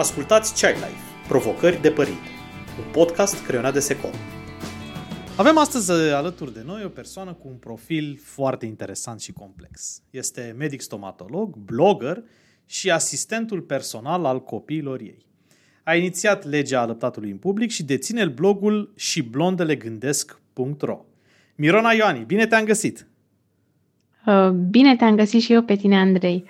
Ascultați Child Life, Provocări de Părinte, un podcast creionat de Secom. Avem astăzi alături de noi o persoană cu un profil foarte interesant și complex. Este medic stomatolog, blogger și asistentul personal al copiilor ei. A inițiat legea alăptatului în public și deține blogul și blondelegândesc.ro. Mirona Ioani, bine te-am găsit! Uh, bine te-am găsit și eu pe tine, Andrei.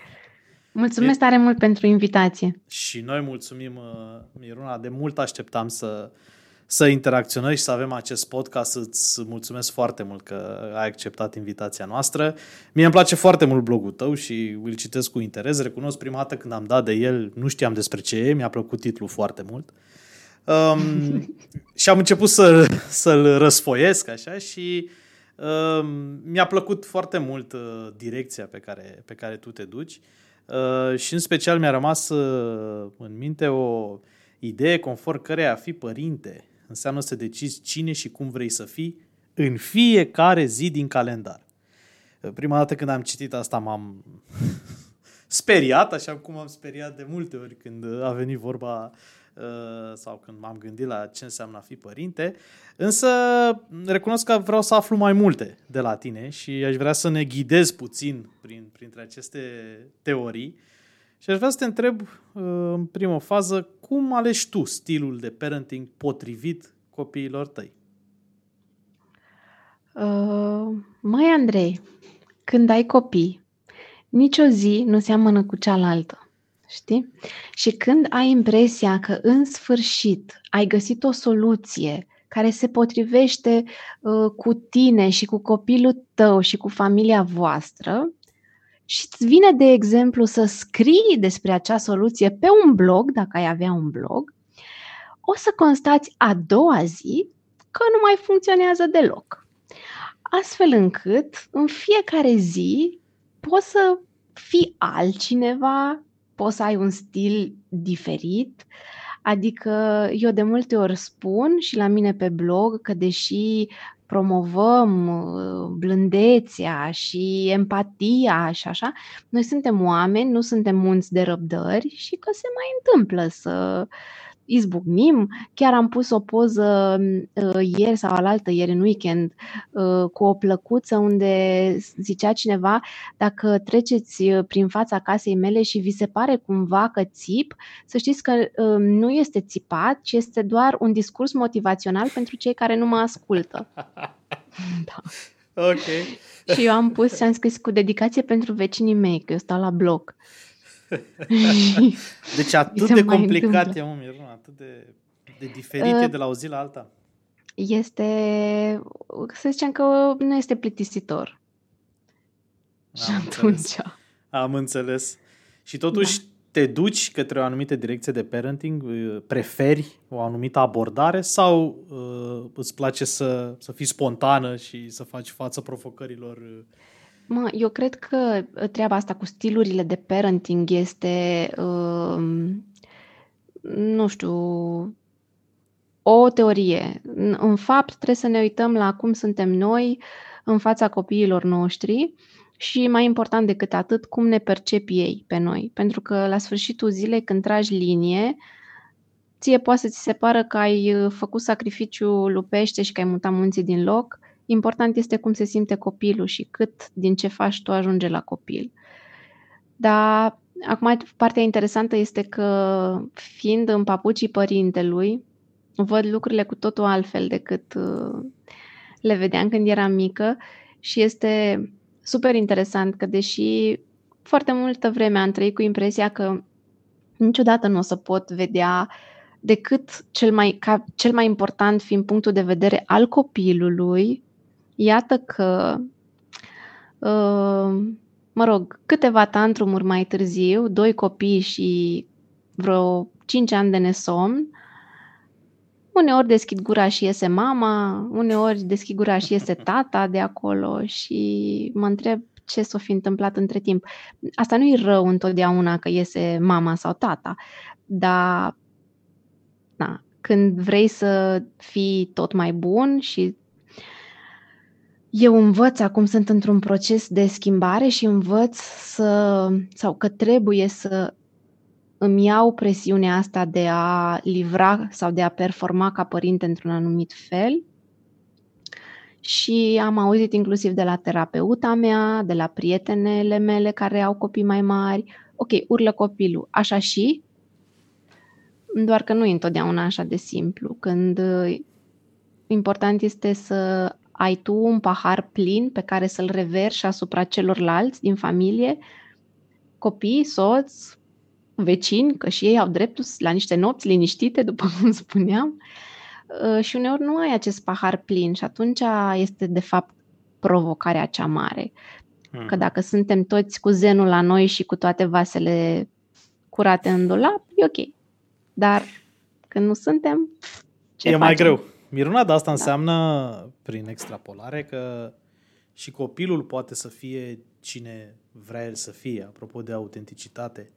Mulțumesc tare mult pentru invitație. Și noi mulțumim, uh, Miruna. De mult așteptam să, să interacționăm și să avem acest podcast. Îți mulțumesc foarte mult că ai acceptat invitația noastră. Mie îmi place foarte mult blogul tău și îl citesc cu interes. Recunosc prima dată când am dat de el, nu știam despre ce e, mi-a plăcut titlul foarte mult. Um, și am început să, să-l răsfoiesc așa și um, mi-a plăcut foarte mult uh, direcția pe care, pe care tu te duci. Uh, Uh, și în special mi-a rămas uh, în minte o idee conform căreia a fi părinte înseamnă să decizi cine și cum vrei să fii în fiecare zi din calendar. Uh, prima dată când am citit asta m-am speriat, așa cum am speriat de multe ori când a venit vorba Uh, sau când m-am gândit la ce înseamnă a fi părinte, însă recunosc că vreau să aflu mai multe de la tine și aș vrea să ne ghidez puțin prin, printre aceste teorii și aș vrea să te întreb uh, în primă fază cum alegi tu stilul de parenting potrivit copiilor tăi? Uh, mai Andrei, când ai copii, nicio zi nu seamănă cu cealaltă. Știi? Și când ai impresia că în sfârșit ai găsit o soluție care se potrivește uh, cu tine și cu copilul tău și cu familia voastră, și îți vine, de exemplu, să scrii despre acea soluție pe un blog, dacă ai avea un blog, o să constați a doua zi că nu mai funcționează deloc. Astfel încât, în fiecare zi, poți să fii altcineva, poți să ai un stil diferit. Adică eu de multe ori spun și la mine pe blog că deși promovăm uh, blândețea și empatia și așa, noi suntem oameni, nu suntem munți de răbdări și că se mai întâmplă să izbucnim. Chiar am pus o poză uh, ieri sau alaltă ieri în weekend uh, cu o plăcuță unde zicea cineva dacă treceți uh, prin fața casei mele și vi se pare cumva că țip, să știți că uh, nu este țipat, ci este doar un discurs motivațional pentru cei care nu mă ascultă. da. Ok. Și eu am pus și am scris cu dedicație pentru vecinii mei, că eu stau la bloc. deci atât de complicat e, mă, Miruna, atât de, de diferite uh, de la o zi la alta. Este, să zicem că nu este plictisitor. Am și atunci... Înțeles. Am înțeles. Și totuși da. te duci către o anumită direcție de parenting? Preferi o anumită abordare sau uh, îți place să, să fii spontană și să faci față provocărilor uh, Mă, eu cred că uh, treaba asta cu stilurile de parenting este, uh, nu știu, o teorie. În fapt, trebuie să ne uităm la cum suntem noi în fața copiilor noștri și, mai important decât atât, cum ne percep ei pe noi. Pentru că, la sfârșitul zilei, când tragi linie, ție poate să ți se pară că ai uh, făcut sacrificiu lupește și că ai mutat munții din loc – Important este cum se simte copilul și cât din ce faci tu ajunge la copil. Dar acum partea interesantă este că fiind în papucii părintelui, văd lucrurile cu totul altfel decât uh, le vedeam când eram mică și este super interesant că deși foarte multă vreme am trăit cu impresia că niciodată nu o să pot vedea decât cel mai, ca cel mai important fiind punctul de vedere al copilului Iată că, uh, mă rog, câteva tantrumuri mai târziu, doi copii și vreo 5 ani de nesomn, uneori deschid gura și iese mama, uneori deschid gura și iese tata de acolo și mă întreb ce s-a fi întâmplat între timp. Asta nu e rău întotdeauna că iese mama sau tata, dar na, când vrei să fii tot mai bun și eu învăț acum, sunt într-un proces de schimbare și învăț să, sau că trebuie să îmi iau presiunea asta de a livra sau de a performa ca părinte într-un anumit fel. Și am auzit inclusiv de la terapeuta mea, de la prietenele mele care au copii mai mari, ok, urlă copilul, așa și? Doar că nu e întotdeauna așa de simplu. Când uh, important este să ai tu un pahar plin pe care să-l reverși asupra celorlalți din familie, copii, soț, vecini, că și ei au dreptul la niște nopți liniștite, după cum spuneam, uh, și uneori nu ai acest pahar plin și atunci este de fapt provocarea cea mare. Că mhm. dacă suntem toți cu zenul la noi și cu toate vasele curate în dulap, e ok. Dar când nu suntem, ce E facem? mai greu. Miruna, dar asta da. înseamnă, prin extrapolare, că și copilul poate să fie cine vrea el să fie, apropo de autenticitate.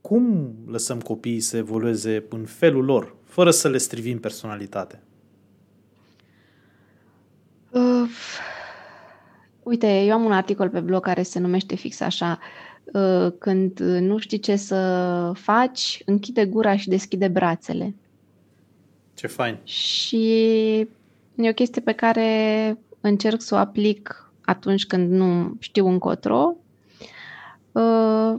Cum lăsăm copiii să evolueze în felul lor, fără să le strivim personalitatea? Uh, uite, eu am un articol pe blog care se numește fix așa uh, când nu știi ce să faci, închide gura și deschide brațele. Ce fain! Și e o chestie pe care încerc să o aplic atunci când nu știu încotro. Uh,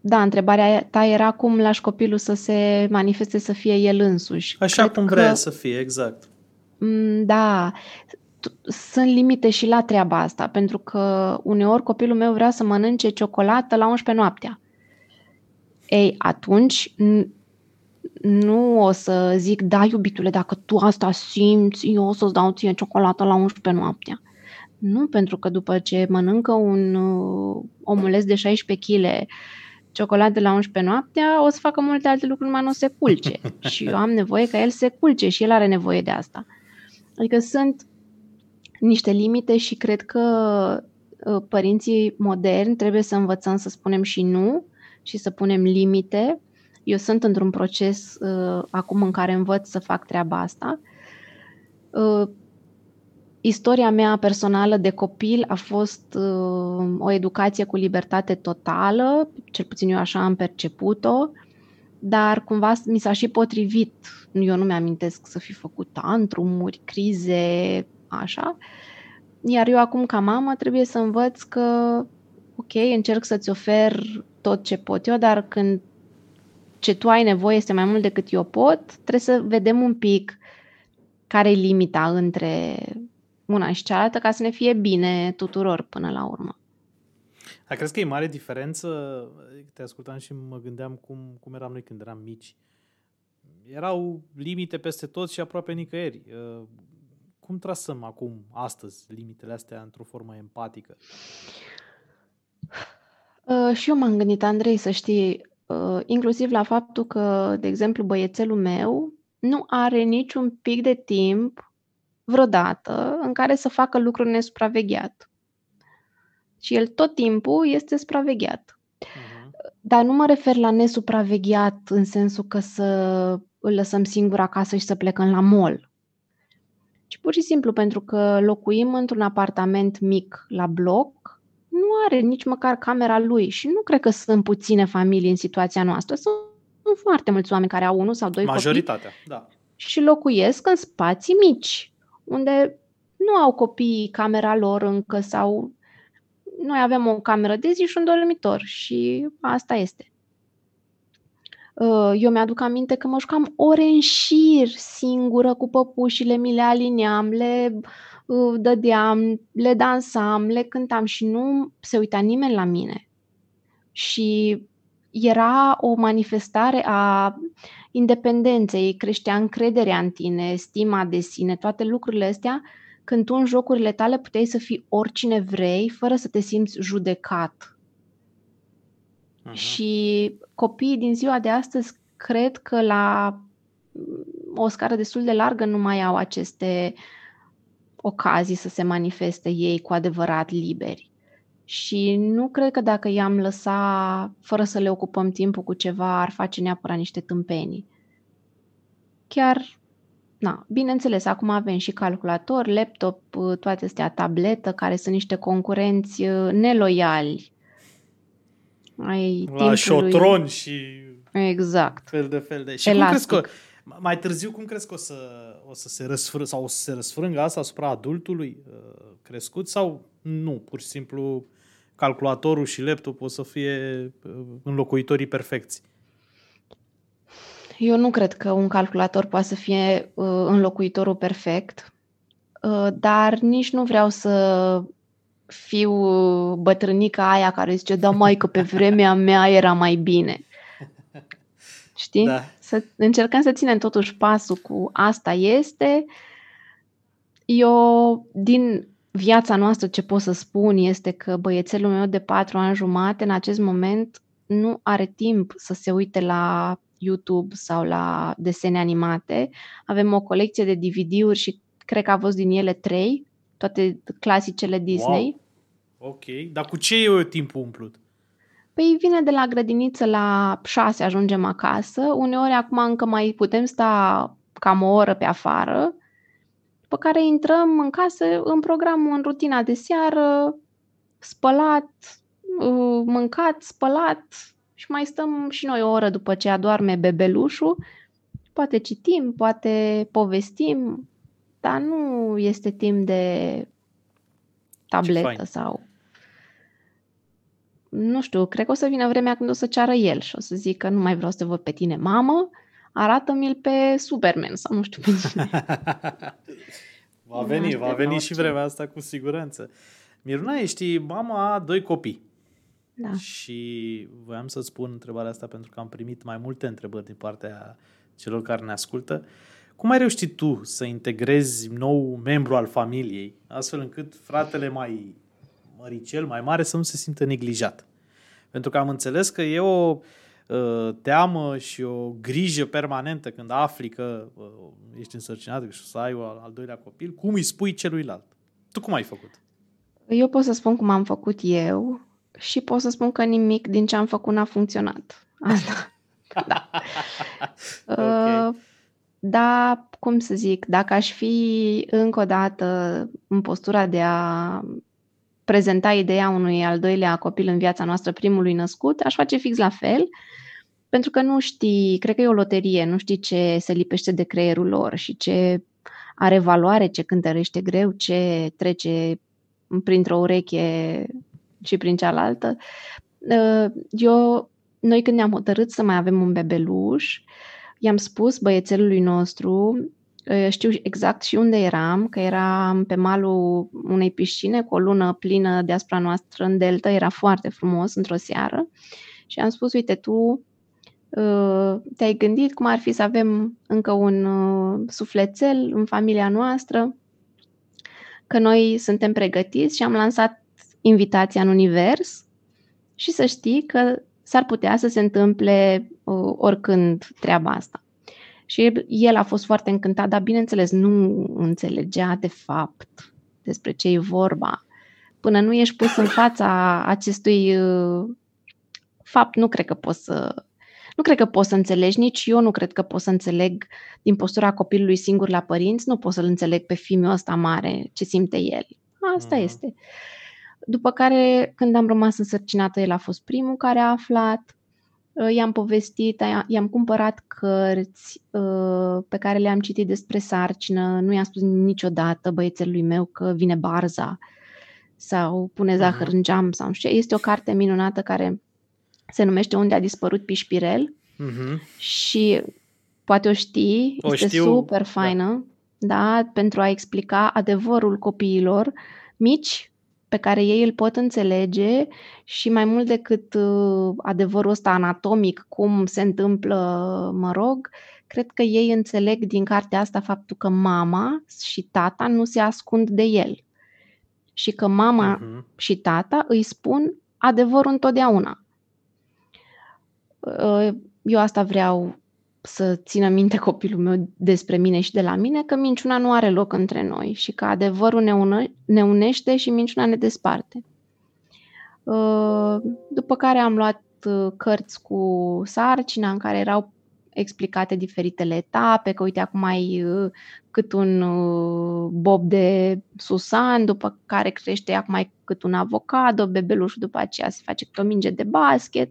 da, întrebarea ta era cum lași copilul să se manifeste, să fie el însuși. Așa Cred cum vrea că, să fie, exact. Mm, da, sunt limite și la treaba asta, pentru că uneori copilul meu vrea să mănânce ciocolată la 11 noaptea. Ei, atunci nu o să zic, da, iubitule, dacă tu asta simți, eu o să-ți dau ție ciocolată la 11 noaptea. Nu, pentru că după ce mănâncă un uh, omuleț de 16 kg ciocolată la 11 noaptea, o să facă multe alte lucruri, numai nu se culce. și eu am nevoie ca el se culce și el are nevoie de asta. Adică sunt niște limite și cred că uh, părinții moderni trebuie să învățăm să spunem și nu și să punem limite eu sunt într-un proces uh, acum în care învăț să fac treaba asta. Uh, istoria mea personală de copil a fost uh, o educație cu libertate totală, cel puțin eu așa am perceput-o, dar cumva mi s-a și potrivit. Eu nu mi-amintesc să fi făcut tantrumuri, crize, așa. Iar eu acum ca mamă trebuie să învăț că ok, încerc să-ți ofer tot ce pot eu, dar când ce tu ai nevoie este mai mult decât eu pot, trebuie să vedem un pic care e limita între una și cealaltă ca să ne fie bine tuturor până la urmă. A, crezi că e mare diferență? Te ascultam și mă gândeam cum, cum eram noi când eram mici. Erau limite peste tot și aproape nicăieri. Uh, cum trasăm acum, astăzi, limitele astea într-o formă empatică? Uh, și eu m-am gândit, Andrei, să știi, Uh, inclusiv la faptul că, de exemplu, băiețelul meu nu are niciun pic de timp vreodată în care să facă lucruri nesupravegheat. Și el tot timpul este supravegheat. Uh-huh. Dar nu mă refer la nesupravegheat în sensul că să îl lăsăm singur acasă și să plecăm la mall. Ci pur și simplu pentru că locuim într-un apartament mic la bloc nu are nici măcar camera lui și nu cred că sunt puține familii în situația noastră. Sunt, sunt foarte mulți oameni care au unul sau doi Majoritatea, copii da. și locuiesc în spații mici, unde nu au copiii camera lor încă sau noi avem o cameră de zi și un dormitor și asta este. Uh, eu mi-aduc aminte că mă jucam ore în șir singură cu păpușile, mi le alineam, le dădeam, le dansam, le cântam și nu se uita nimeni la mine. Și era o manifestare a independenței, creștea încrederea în tine, stima de sine, toate lucrurile astea, când tu în jocurile tale puteai să fii oricine vrei, fără să te simți judecat. Uh-huh. Și copiii din ziua de astăzi cred că la o scară destul de largă nu mai au aceste uh, ocazii să se manifeste ei cu adevărat liberi. Și nu cred că dacă i-am lăsa fără să le ocupăm timpul cu ceva, ar face neapărat niște tâmpenii. Chiar, na, bineînțeles, acum avem și calculator, laptop, toate astea, tabletă, care sunt niște concurenți uh, neloiali ai La timpului. șotron și Exact. fel de fel de... Și Elastic. cum crezi că, mai târziu, cum crezi că o să, o să se răsfrângă sau o să se răsfrângă asta asupra adultului uh, crescut sau nu? Pur și simplu calculatorul și laptopul o să fie uh, înlocuitorii perfecți. Eu nu cred că un calculator poate să fie uh, înlocuitorul perfect, uh, dar nici nu vreau să fiu bătrânica aia care zice, da mai că pe vremea mea era mai bine. Știi? Da. Să încercăm să ținem totuși pasul cu asta este. Eu, din viața noastră, ce pot să spun este că băiețelul meu de patru ani jumate, în acest moment, nu are timp să se uite la YouTube sau la desene animate. Avem o colecție de DVD-uri și cred că a văzut din ele trei, toate clasicele Disney. Wow. Ok, dar cu ce e timpul umplut? Păi vine de la grădiniță la șase, ajungem acasă. Uneori acum încă mai putem sta cam o oră pe afară, după care intrăm în casă, în programul, în rutina de seară, spălat, uh, mâncat, spălat și mai stăm și noi o oră după ce adorme bebelușul. Poate citim, poate povestim, dar nu este timp de tabletă sau nu știu, cred că o să vină vremea când o să ceară el și o să zic că nu mai vreau să te văd pe tine, mamă, arată-mi-l pe Superman sau nu știu pe cine. va veni, va veni și vremea asta cu siguranță. Miruna, ești mama a doi copii. Da. Și voiam să spun întrebarea asta pentru că am primit mai multe întrebări din partea celor care ne ascultă. Cum ai reușit tu să integrezi nou membru al familiei, astfel încât fratele mai măricel, mai mare, să nu se simtă neglijat? Pentru că am înțeles că e o uh, teamă și o grijă permanentă când afli că uh, ești însărcinat și o să ai al, al doilea copil, cum îi spui celuilalt? Tu cum ai făcut? Eu pot să spun cum am făcut eu și pot să spun că nimic din ce am făcut n-a funcționat. Asta. da. okay. uh, da, cum să zic, dacă aș fi încă o dată în postura de a prezenta ideea unui al doilea copil în viața noastră, primului născut, aș face fix la fel, pentru că nu știi, cred că e o loterie, nu știi ce se lipește de creierul lor și ce are valoare, ce cântărește greu, ce trece printr-o ureche și prin cealaltă. Eu, noi când ne-am hotărât să mai avem un bebeluș, i-am spus băiețelului nostru, știu exact și unde eram, că eram pe malul unei piscine cu o lună plină deasupra noastră în delta, era foarte frumos într-o seară. Și am spus, uite, tu te-ai gândit cum ar fi să avem încă un sufletel în familia noastră, că noi suntem pregătiți. Și am lansat invitația în univers și să știi că s-ar putea să se întâmple uh, oricând treaba asta. Și el a fost foarte încântat, dar bineînțeles nu înțelegea de fapt despre ce e vorba. Până nu ești pus în fața acestui uh, fapt, nu cred că poți să nu cred că poți să înțelegi, nici eu nu cred că pot să înțeleg din postura copilului singur la părinți, nu pot să-l înțeleg pe fiul ăsta mare, ce simte el. Asta uh-huh. este. După care, când am rămas însărcinată, el a fost primul care a aflat, i-am povestit, i-am cumpărat cărți pe care le-am citit despre sarcină, nu i-am spus niciodată băiețelului meu că vine barza sau pune zahăr uh-huh. în geam sau nu știu. Este o carte minunată care se numește Unde a dispărut Pișpirel uh-huh. și poate o știi, o este știu, super faină, da. da, pentru a explica adevărul copiilor mici pe care ei îl pot înțelege și mai mult decât uh, adevărul ăsta anatomic, cum se întâmplă, mă rog, cred că ei înțeleg din cartea asta faptul că mama și tata nu se ascund de el și că mama uh-huh. și tata îi spun adevărul întotdeauna. Uh, eu asta vreau să țină minte copilul meu despre mine și de la mine, că minciuna nu are loc între noi și că adevărul ne, ună, ne unește și minciuna ne desparte. Uh, după care am luat uh, cărți cu sarcina în care erau explicate diferitele etape, că uite acum ai uh, cât un uh, bob de susan, după care crește acum ai cât un avocado, bebelușul după aceea se face cât o minge de basket.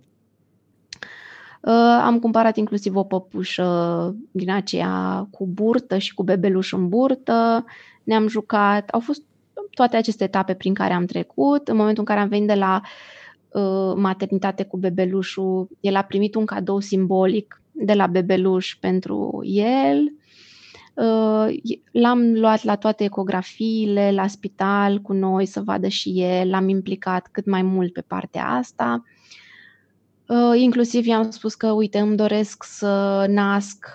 Uh, am cumpărat inclusiv o păpușă din aceea cu burtă și cu bebeluș în burtă. Ne-am jucat. Au fost toate aceste etape prin care am trecut. În momentul în care am venit de la uh, maternitate cu bebelușul, el a primit un cadou simbolic de la bebeluș pentru el. Uh, l-am luat la toate ecografiile, la spital cu noi să vadă și el, l-am implicat cât mai mult pe partea asta. Uh, inclusiv i-am spus că, uite, îmi doresc să nasc,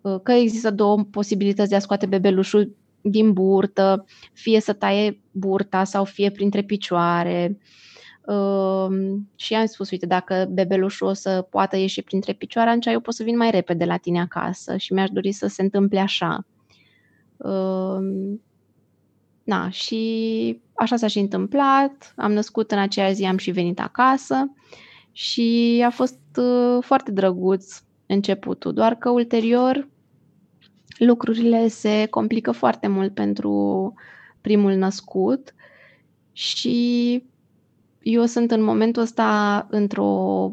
uh, că există două posibilități de a scoate bebelușul din burtă, fie să taie burta sau fie printre picioare. Uh, și i-am spus, uite, dacă bebelușul o să poată ieși printre picioare, atunci eu pot să vin mai repede la tine acasă și mi-aș dori să se întâmple așa. Uh, na, și așa s-a și întâmplat. Am născut în aceea zi, am și venit acasă și a fost uh, foarte drăguț începutul, doar că ulterior lucrurile se complică foarte mult pentru primul născut și eu sunt în momentul ăsta într-o,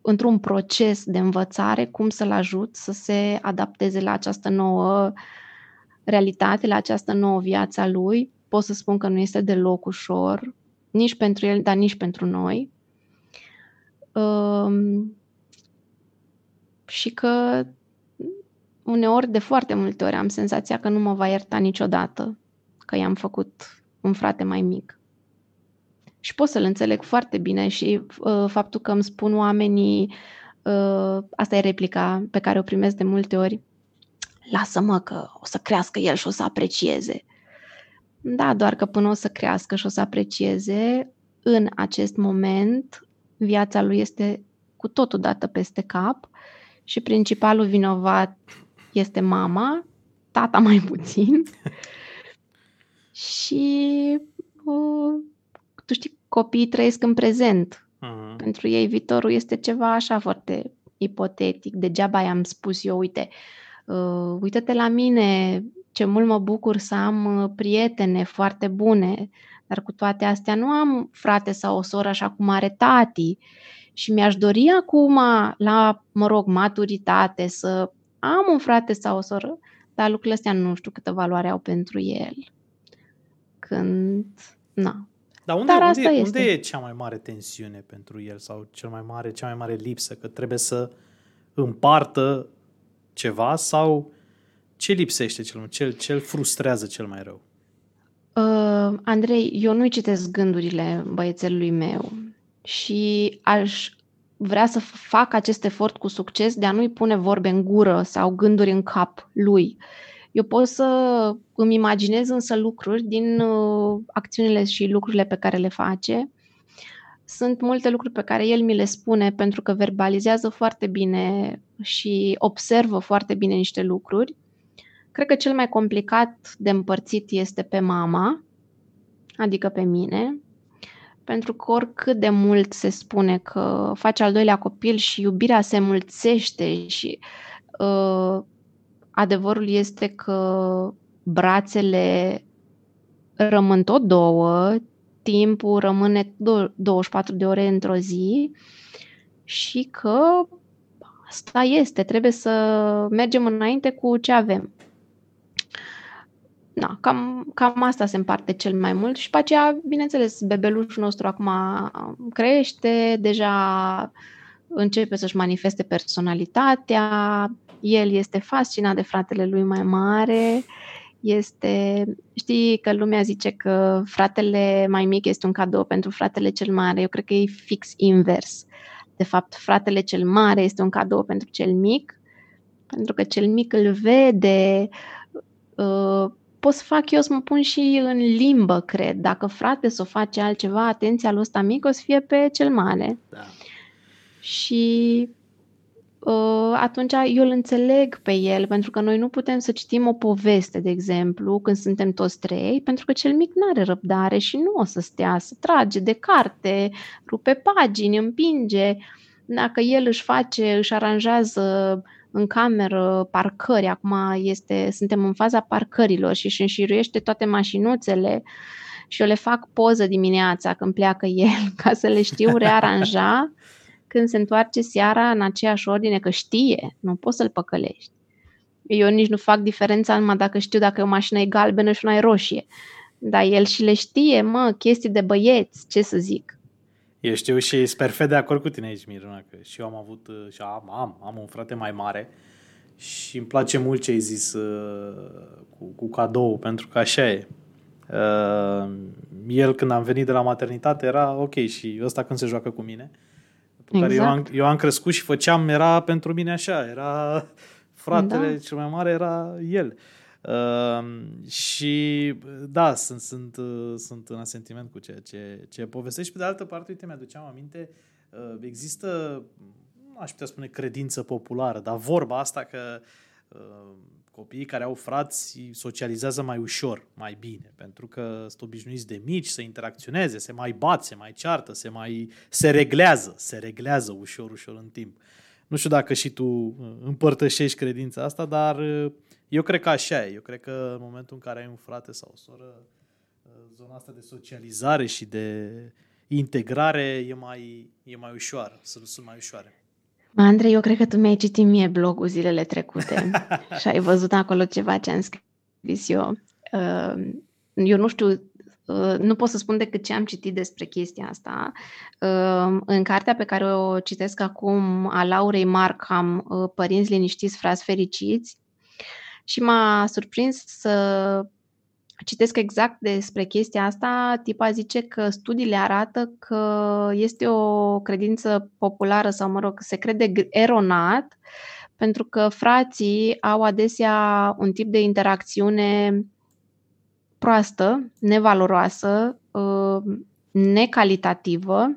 într-un proces de învățare, cum să-l ajut să se adapteze la această nouă realitate, la această nouă viață a lui. Pot să spun că nu este deloc ușor, nici pentru el, dar nici pentru noi. Um, și că uneori, de foarte multe ori, am senzația că nu mă va ierta niciodată că i-am făcut un frate mai mic. Și pot să-l înțeleg foarte bine și uh, faptul că îmi spun oamenii, uh, asta e replica pe care o primesc de multe ori, lasă-mă că o să crească el și o să aprecieze. Da, doar că până o să crească și o să aprecieze, în acest moment viața lui este cu totul dată peste cap și principalul vinovat este mama, tata mai puțin. și uh, tu știi, copiii trăiesc în prezent. Uh-huh. Pentru ei viitorul este ceva așa foarte ipotetic. Degeaba i-am spus eu, uite, uh, uite-te la mine, ce mult mă bucur să am uh, prietene foarte bune, dar cu toate astea nu am frate sau o soră așa cum are tati. Și mi-aș dori acum, la, mă rog, maturitate, să am un frate sau o soră, dar lucrurile astea nu știu câtă valoare au pentru el. Când, na. Dar unde, dar asta unde, este. unde e cea mai mare tensiune pentru el sau cel mai mare, cea mai mare lipsă? Că trebuie să împartă ceva sau ce lipsește cel mai ce, ce frustrează cel mai rău? Uh, Andrei, eu nu-i citesc gândurile băiețelului meu și aș vrea să fac acest efort cu succes de a nu-i pune vorbe în gură sau gânduri în cap lui. Eu pot să îmi imaginez însă lucruri din uh, acțiunile și lucrurile pe care le face. Sunt multe lucruri pe care el mi le spune pentru că verbalizează foarte bine și observă foarte bine niște lucruri. Cred că cel mai complicat de împărțit este pe mama, adică pe mine, pentru că oricât de mult se spune că face al doilea copil și iubirea se mulțește și uh, adevărul este că brațele rămân tot două, timpul rămâne 24 de ore într-o zi și că asta este, trebuie să mergem înainte cu ce avem na, cam, cam asta se împarte cel mai mult și pe aceea, bineînțeles, bebelușul nostru acum crește, deja începe să-și manifeste personalitatea, el este fascinat de fratele lui mai mare, este, știi că lumea zice că fratele mai mic este un cadou pentru fratele cel mare, eu cred că e fix invers. De fapt, fratele cel mare este un cadou pentru cel mic, pentru că cel mic îl vede, uh, pot să fac eu să mă pun și în limbă, cred. Dacă frate să o face altceva, atenția lui ăsta mic o să fie pe cel mare. Da. Și uh, atunci eu îl înțeleg pe el, pentru că noi nu putem să citim o poveste, de exemplu, când suntem toți trei, pentru că cel mic nu are răbdare și nu o să stea să trage de carte, rupe pagini, împinge. Dacă el își face, își aranjează în cameră, parcări, acum este, suntem în faza parcărilor și își înșiruiește toate mașinuțele și eu le fac poză dimineața când pleacă el ca să le știu rearanja când se întoarce seara în aceeași ordine, că știe, nu poți să-l păcălești. Eu nici nu fac diferența numai dacă știu dacă o mașină e galbenă și una e roșie. Dar el și le știe, mă, chestii de băieți, ce să zic. Eu știu și sunt perfect de acord cu tine aici, Miruna, că și eu am avut, uh, și am, am, am un frate mai mare și îmi place mult ce ai zis uh, cu, cu cadou, pentru că așa e. Uh, el când am venit de la maternitate era ok și ăsta când se joacă cu mine. Exact. Care eu am, eu am crescut și făceam, era pentru mine așa, era fratele da. cel mai mare era el. Uh, și da, sunt, sunt, uh, sunt în asentiment cu ceea ce, ce povestești. Pe de altă parte, uite, mi-aduceam aminte, uh, există, nu aș putea spune credință populară, dar vorba asta că uh, copiii care au frați socializează mai ușor, mai bine, pentru că sunt obișnuiți de mici să interacționeze, se mai bat, se mai ceartă, se mai se reglează, se reglează ușor, ușor în timp. Nu știu dacă și tu uh, împărtășești credința asta, dar uh, eu cred că așa e. Eu cred că în momentul în care ai un frate sau o soră, uh, zona asta de socializare și de integrare e mai, e mai ușoară, sunt, sunt mai ușoare. Andrei, eu cred că tu mi-ai citit mie blogul zilele trecute și ai văzut acolo ceva ce am scris eu. Uh, eu nu știu, uh, nu pot să spun decât ce am citit despre chestia asta. Uh, în cartea pe care o citesc acum, a Laurei Markham, Părinți liniștiți, frați fericiți, și m-a surprins să citesc exact despre chestia asta, tipa zice că studiile arată că este o credință populară sau, mă rog, se crede eronat, pentru că frații au adesea un tip de interacțiune proastă, nevaloroasă, uh, necalitativă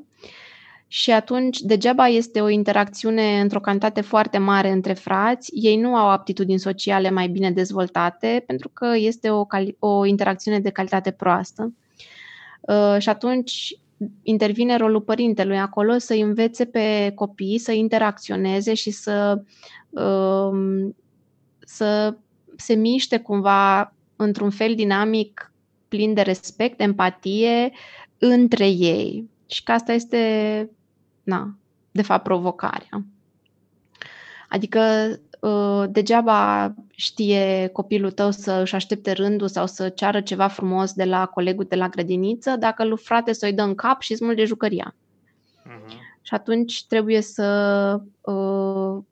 și atunci degeaba este o interacțiune într-o cantitate foarte mare între frați, ei nu au aptitudini sociale mai bine dezvoltate pentru că este o, o interacțiune de calitate proastă. Uh, și atunci intervine rolul părintelui acolo să învețe pe copii să interacționeze și să, uh, să se miște cumva într-un fel dinamic plin de respect, empatie între ei. Și că asta este na, de fapt, provocarea. Adică ă, degeaba știe copilul tău să își aștepte rândul sau să ceară ceva frumos de la colegul de la grădiniță dacă lui frate să-i dă în cap și smulge jucăria. Uh-huh. Și atunci trebuie să uh,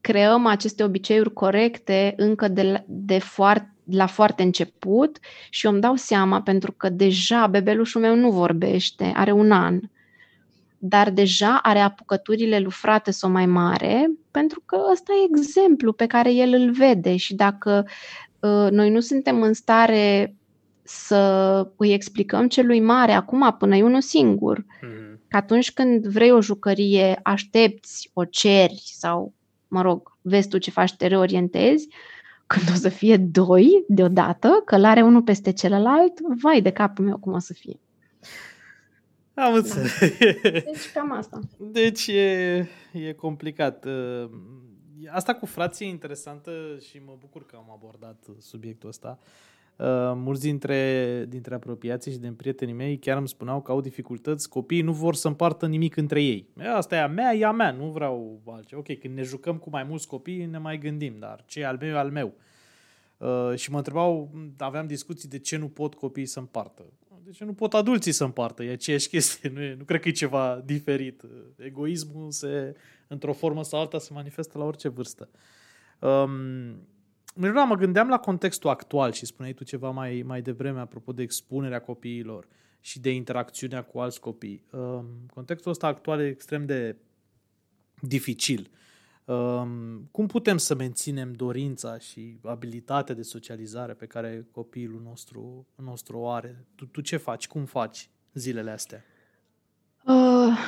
creăm aceste obiceiuri corecte încă de la, de foarte, la foarte început și eu îmi dau seama pentru că deja bebelușul meu nu vorbește, are un an dar deja are apucăturile lui frate sau mai mare, pentru că ăsta e exemplu pe care el îl vede și dacă uh, noi nu suntem în stare să îi explicăm celui mare acum până e unul singur, mm-hmm. că atunci când vrei o jucărie, aștepți, o ceri sau, mă rog, vezi tu ce faci, te reorientezi, când o să fie doi deodată, că l-are unul peste celălalt, vai de capul meu cum o să fie. Am înțeles. Da. Deci cam asta. Deci e, e complicat. Uh, asta cu frații e interesantă și mă bucur că am abordat subiectul ăsta. Uh, mulți dintre, dintre apropiații și din prietenii mei chiar îmi spuneau că au dificultăți, copiii nu vor să împartă nimic între ei. Asta e a mea, e a mea, nu vreau altceva. Ok, când ne jucăm cu mai mulți copii ne mai gândim, dar ce e al meu e al meu. Uh, și mă întrebau, aveam discuții de ce nu pot copiii să împartă. De ce nu pot adulții să împartă? E aceeași chestie, nu, e, nu cred că e ceva diferit. Egoismul se, într-o formă sau alta se manifestă la orice vârstă. Um, Miruna, mă gândeam la contextul actual și spuneai tu ceva mai, mai devreme apropo de expunerea copiilor și de interacțiunea cu alți copii. Um, contextul ăsta actual e extrem de dificil. Um, cum putem să menținem dorința și abilitatea de socializare pe care copilul nostru, nostru o are? Tu, tu ce faci? Cum faci zilele astea? Uh,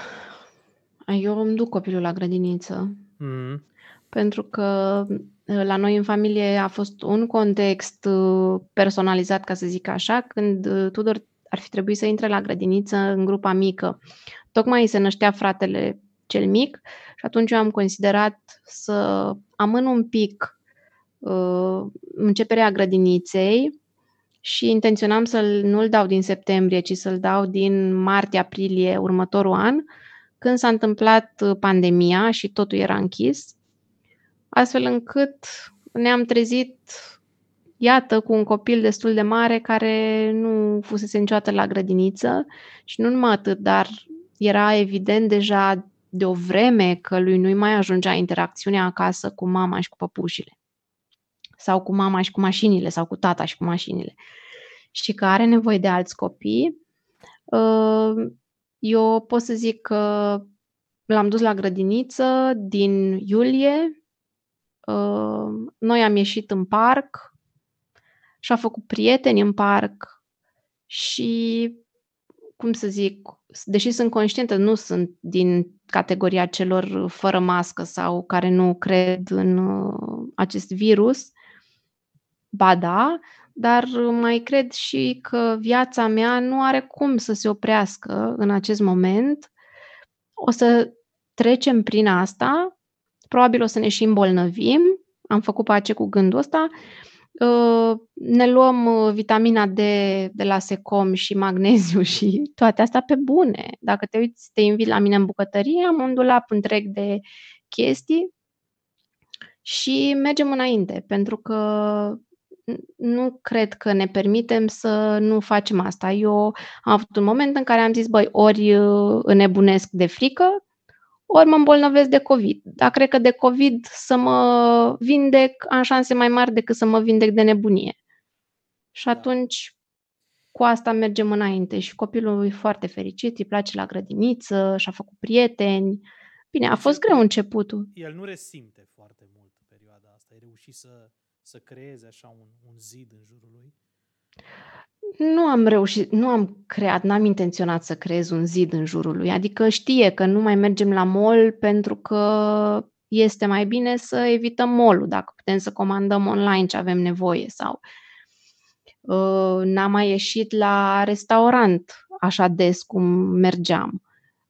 eu îmi duc copilul la grădiniță. Mm-hmm. Pentru că uh, la noi în familie a fost un context uh, personalizat, ca să zic așa, când uh, Tudor ar fi trebuit să intre la grădiniță în grupa mică. Tocmai se năștea fratele cel mic și atunci eu am considerat să amân un pic uh, începerea grădiniței și intenționam să nu-l dau din septembrie, ci să-l dau din martie-aprilie următorul an, când s-a întâmplat pandemia și totul era închis, astfel încât ne-am trezit, iată, cu un copil destul de mare care nu fusese niciodată la grădiniță și nu numai atât, dar era evident deja de o vreme că lui nu-i mai ajungea interacțiunea acasă cu mama și cu păpușile. Sau cu mama și cu mașinile sau cu tata și cu mașinile. Și că are nevoie de alți copii, uh, eu pot să zic că l-am dus la grădiniță din iulie, uh, noi am ieșit în parc și a făcut prieteni în parc și, cum să zic, deși sunt conștientă, nu sunt din categoria celor fără mască sau care nu cred în uh, acest virus, ba da, dar mai cred și că viața mea nu are cum să se oprească în acest moment. O să trecem prin asta, probabil o să ne și îmbolnăvim, am făcut pace cu gândul ăsta, uh, ne luăm uh, vitamina D de la Secom și magneziu și toate astea pe bune. Dacă te uiți, te invit la mine în bucătărie, am un dulap întreg de chestii și mergem înainte, pentru că nu cred că ne permitem să nu facem asta. Eu am avut un moment în care am zis, băi, ori uh, înnebunesc de frică, ori mă îmbolnăvesc de COVID. Dar cred că de COVID să mă vindec am șanse mai mari decât să mă vindec de nebunie. Și da. atunci cu asta mergem înainte și copilul e foarte fericit, îi place la grădiniță, și-a făcut prieteni. Bine, a deci fost greu începutul. El nu resimte foarte mult perioada asta. Ai reușit să să creeze așa un, un zid în jurul lui? Nu am reușit, nu am creat, n-am intenționat să creez un zid în jurul lui. Adică știe că nu mai mergem la mall pentru că este mai bine să evităm mall dacă putem să comandăm online ce avem nevoie sau uh, n-am mai ieșit la restaurant așa des cum mergeam.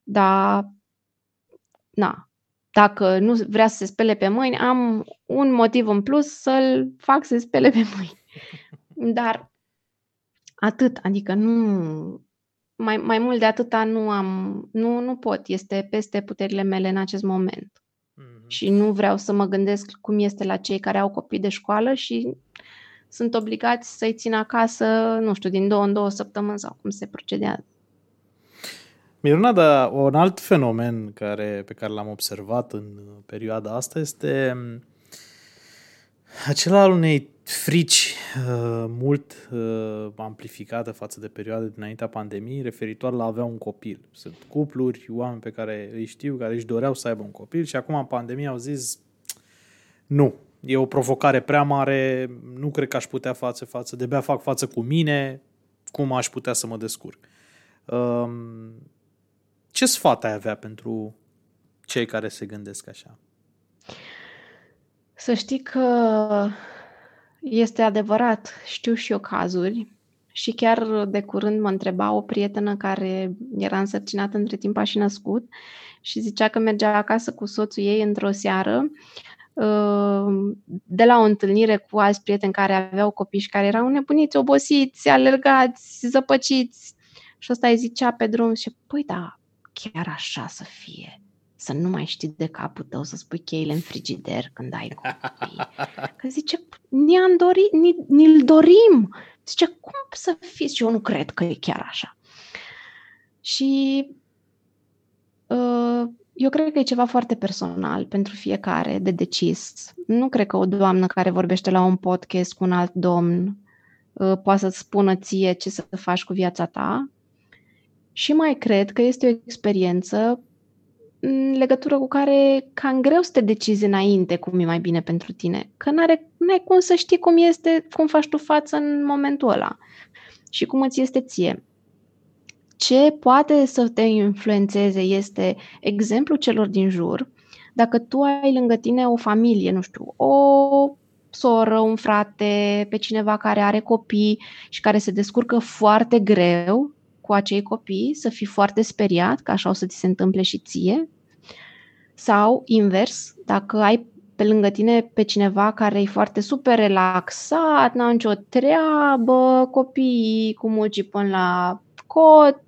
Dar, na, dacă nu vrea să se spele pe mâini, am un motiv în plus să-l fac să se spele pe mâini. Dar atât, adică nu, mai, mai mult de atâta nu am, nu, nu pot, este peste puterile mele în acest moment. Mm-hmm. Și nu vreau să mă gândesc cum este la cei care au copii de școală și sunt obligați să-i țin acasă, nu știu, din două în două săptămâni sau cum se procedează. Miruna, dar un alt fenomen care, pe care l-am observat în perioada asta este mm, acela al unei frici uh, mult uh, amplificată față de perioada dinaintea pandemiei referitor la a avea un copil. Sunt cupluri, oameni pe care îi știu, care își doreau să aibă un copil și acum în pandemie au zis nu, e o provocare prea mare, nu cred că aș putea face față, de fac față cu mine, cum aș putea să mă descurc. Um, ce sfat ai avea pentru cei care se gândesc așa? Să știi că este adevărat, știu și eu cazuri și chiar de curând mă întreba o prietenă care era însărcinată între timp a și născut și zicea că mergea acasă cu soțul ei într-o seară uh, de la o întâlnire cu alți prieteni care aveau copii și care erau nebuniți, obosiți, alergați, zăpăciți. Și ăsta îi zicea pe drum și, păi da, chiar așa să fie. Să nu mai știi de capul tău să spui cheile în frigider când ai copii. Că zice, ne-am dorit, ni-l dorim. Zice, cum să fiți? Și eu nu cred că e chiar așa. Și uh, eu cred că e ceva foarte personal pentru fiecare de decis. Nu cred că o doamnă care vorbește la un podcast cu un alt domn uh, poate să-ți spună ție ce să faci cu viața ta. Și mai cred că este o experiență în legătură cu care cam greu să te decizi înainte cum e mai bine pentru tine. Că n-are, n-ai cum să știi cum este, cum faci tu față în momentul ăla și cum îți este ție. Ce poate să te influențeze este exemplul celor din jur. Dacă tu ai lângă tine o familie, nu știu, o soră, un frate, pe cineva care are copii și care se descurcă foarte greu cu acei copii, să fii foarte speriat, că așa o să ți se întâmple și ție. Sau invers, dacă ai pe lângă tine pe cineva care e foarte super relaxat, n-au nicio treabă, copiii cu mucii până la cot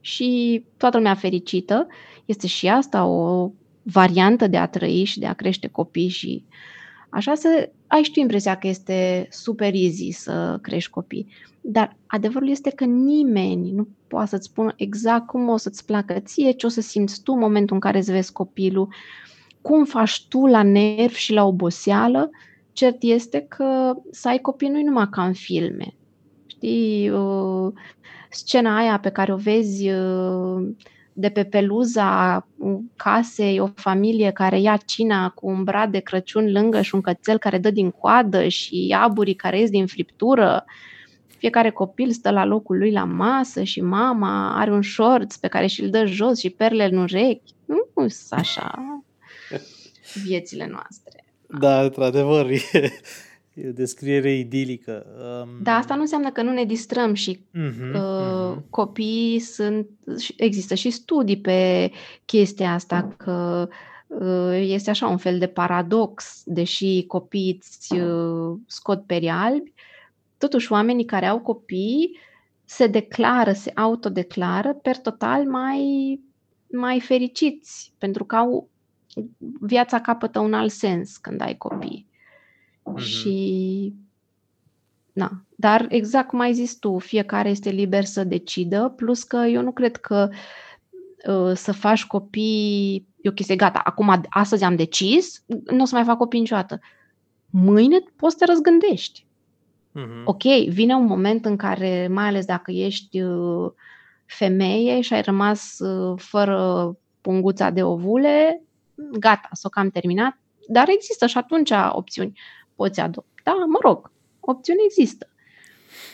și toată lumea fericită. Este și asta o variantă de a trăi și de a crește copii și așa să ai și tu impresia că este super easy să crești copii. Dar adevărul este că nimeni nu poate să-ți spună exact cum o să-ți placă ție, ce o să simți tu în momentul în care îți vezi copilul, cum faci tu la nervi și la oboseală. Cert este că să ai copii nu numai ca în filme. Știi, uh, scena aia pe care o vezi uh, de pe peluza casei o familie care ia cina cu un brad de Crăciun lângă și un cățel care dă din coadă și aburii care ies din friptură. Fiecare copil stă la locul lui la masă și mama are un shorts pe care și-l dă jos și perle în urechi. Nu sunt așa viețile noastre. Da, într-adevăr, e, E o descriere idilică. Um... Da, asta nu înseamnă că nu ne distrăm și uh-huh, uh, uh-huh. copiii sunt... Există și studii pe chestia asta, că uh, este așa un fel de paradox, deși copiii îți uh, scot perii albi, totuși oamenii care au copii se declară, se autodeclară per total mai, mai fericiți, pentru că au viața capătă un alt sens când ai copii. Mm-hmm. Și Na. Dar exact cum ai zis tu, fiecare este liber să decidă, plus că eu nu cred că uh, să faci copii e o chestie, gata, acum astăzi am decis, nu o să mai fac copii niciodată. Mâine poți să te răzgândești. Mm-hmm. Ok, vine un moment în care, mai ales dacă ești uh, femeie și ai rămas uh, fără punguța de ovule, gata, s-o cam terminat, dar există și atunci opțiuni poți adopta, mă rog, opțiuni există.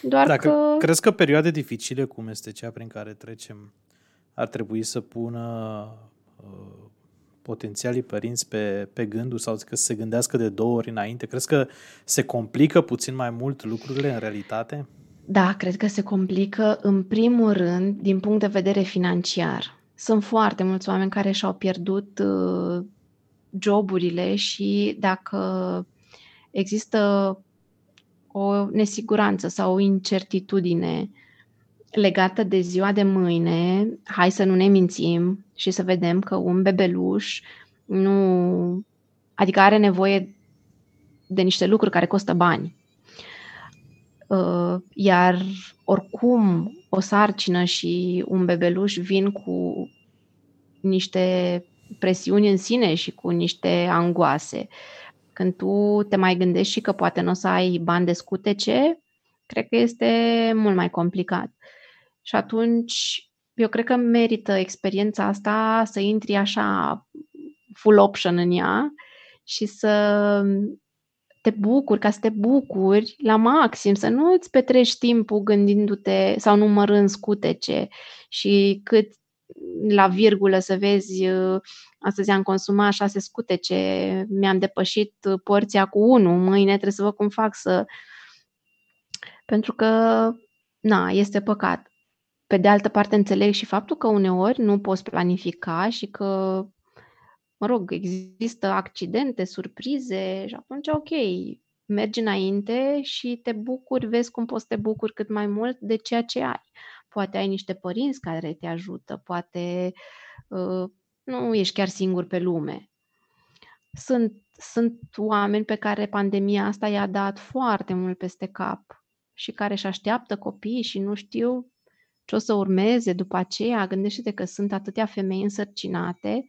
Doar Dacă că... Crezi că perioade dificile, cum este cea prin care trecem, ar trebui să pună uh, potențialii părinți pe, pe gândul sau că să se gândească de două ori înainte? Crezi că se complică puțin mai mult lucrurile în realitate? Da, cred că se complică în primul rând din punct de vedere financiar. Sunt foarte mulți oameni care și-au pierdut uh, joburile și dacă există o nesiguranță sau o incertitudine legată de ziua de mâine, hai să nu ne mințim și să vedem că un bebeluș nu. adică are nevoie de niște lucruri care costă bani. Uh, iar oricum o sarcină și un bebeluș vin cu niște presiuni în sine și cu niște angoase. Când tu te mai gândești și că poate nu o să ai bani de scutece, cred că este mult mai complicat. Și atunci, eu cred că merită experiența asta să intri așa full option în ea și să te bucuri, ca să te bucuri la maxim, să nu îți petreci timpul gândindu-te sau numărând scutece și cât la virgulă să vezi astăzi am consumat șase scutece, mi-am depășit porția cu unul, mâine trebuie să văd cum fac să... Pentru că, na, este păcat. Pe de altă parte, înțeleg și faptul că uneori nu poți planifica și că, mă rog, există accidente, surprize și atunci, ok, mergi înainte și te bucuri, vezi cum poți să te bucuri cât mai mult de ceea ce ai. Poate ai niște părinți care te ajută, poate uh, nu ești chiar singur pe lume. Sunt, sunt oameni pe care pandemia asta i-a dat foarte mult peste cap și care își așteaptă copiii și nu știu ce o să urmeze după aceea. Gândește-te că sunt atâtea femei însărcinate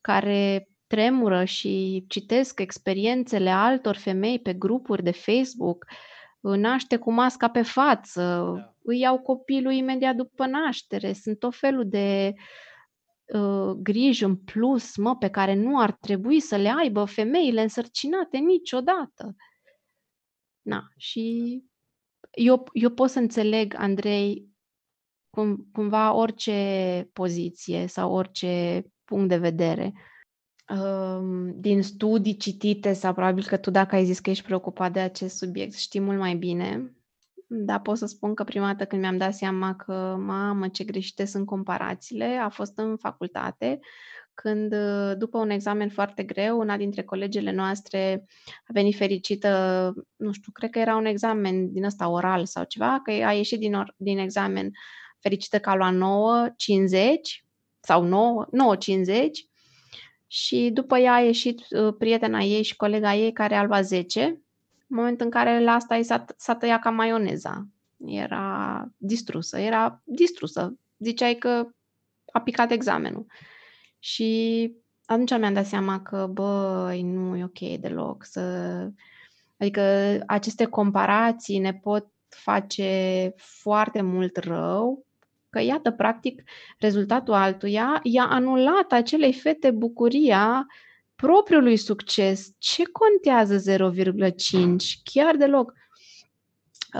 care tremură și citesc experiențele altor femei pe grupuri de Facebook, naște cu masca pe față, da. Îi iau copilul imediat după naștere. Sunt tot felul de uh, griji în plus, mă, pe care nu ar trebui să le aibă femeile însărcinate niciodată. Na, și eu, eu pot să înțeleg, Andrei, cum, cumva orice poziție sau orice punct de vedere din studii citite sau probabil că tu dacă ai zis că ești preocupat de acest subiect știi mult mai bine, dar pot să spun că prima dată când mi-am dat seama că, mamă, ce greșite sunt comparațiile, a fost în facultate, când uh, după un examen foarte greu, una dintre colegele noastre a venit fericită, nu știu, cred că era un examen din ăsta oral sau ceva, că a ieșit din, or, din examen fericită că a luat 9, 50 sau 9, 9, 50 și după ea a ieșit uh, prietena ei și colega ei care a luat 10, în momentul în care la asta i s-a, s-a tăiat ca maioneza. Era distrusă, era distrusă. Ziceai că a picat examenul. Și atunci mi-am dat seama că, băi, nu e ok deloc să... Adică aceste comparații ne pot face foarte mult rău, că iată, practic, rezultatul altuia i-a anulat acelei fete bucuria propriului succes. Ce contează 0,5? Chiar deloc.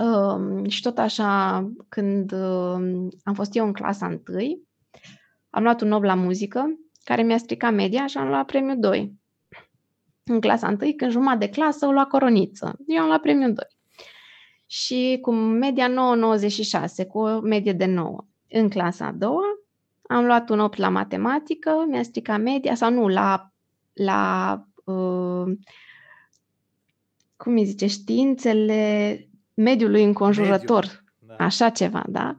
Uh, și tot așa, când uh, am fost eu în clasa 1, am luat un 8 la muzică, care mi-a stricat media și am luat premiul 2. În clasa 1, când jumătate de clasă, o lua coroniță. Eu am luat premiul 2. Și cu media 9,96, cu o medie de 9. În clasa a doua, am luat un 8 la matematică, mi-a stricat media, sau nu, la, la uh, cum îi zice, științele mediului înconjurător. Mediu. Da. Așa ceva, da?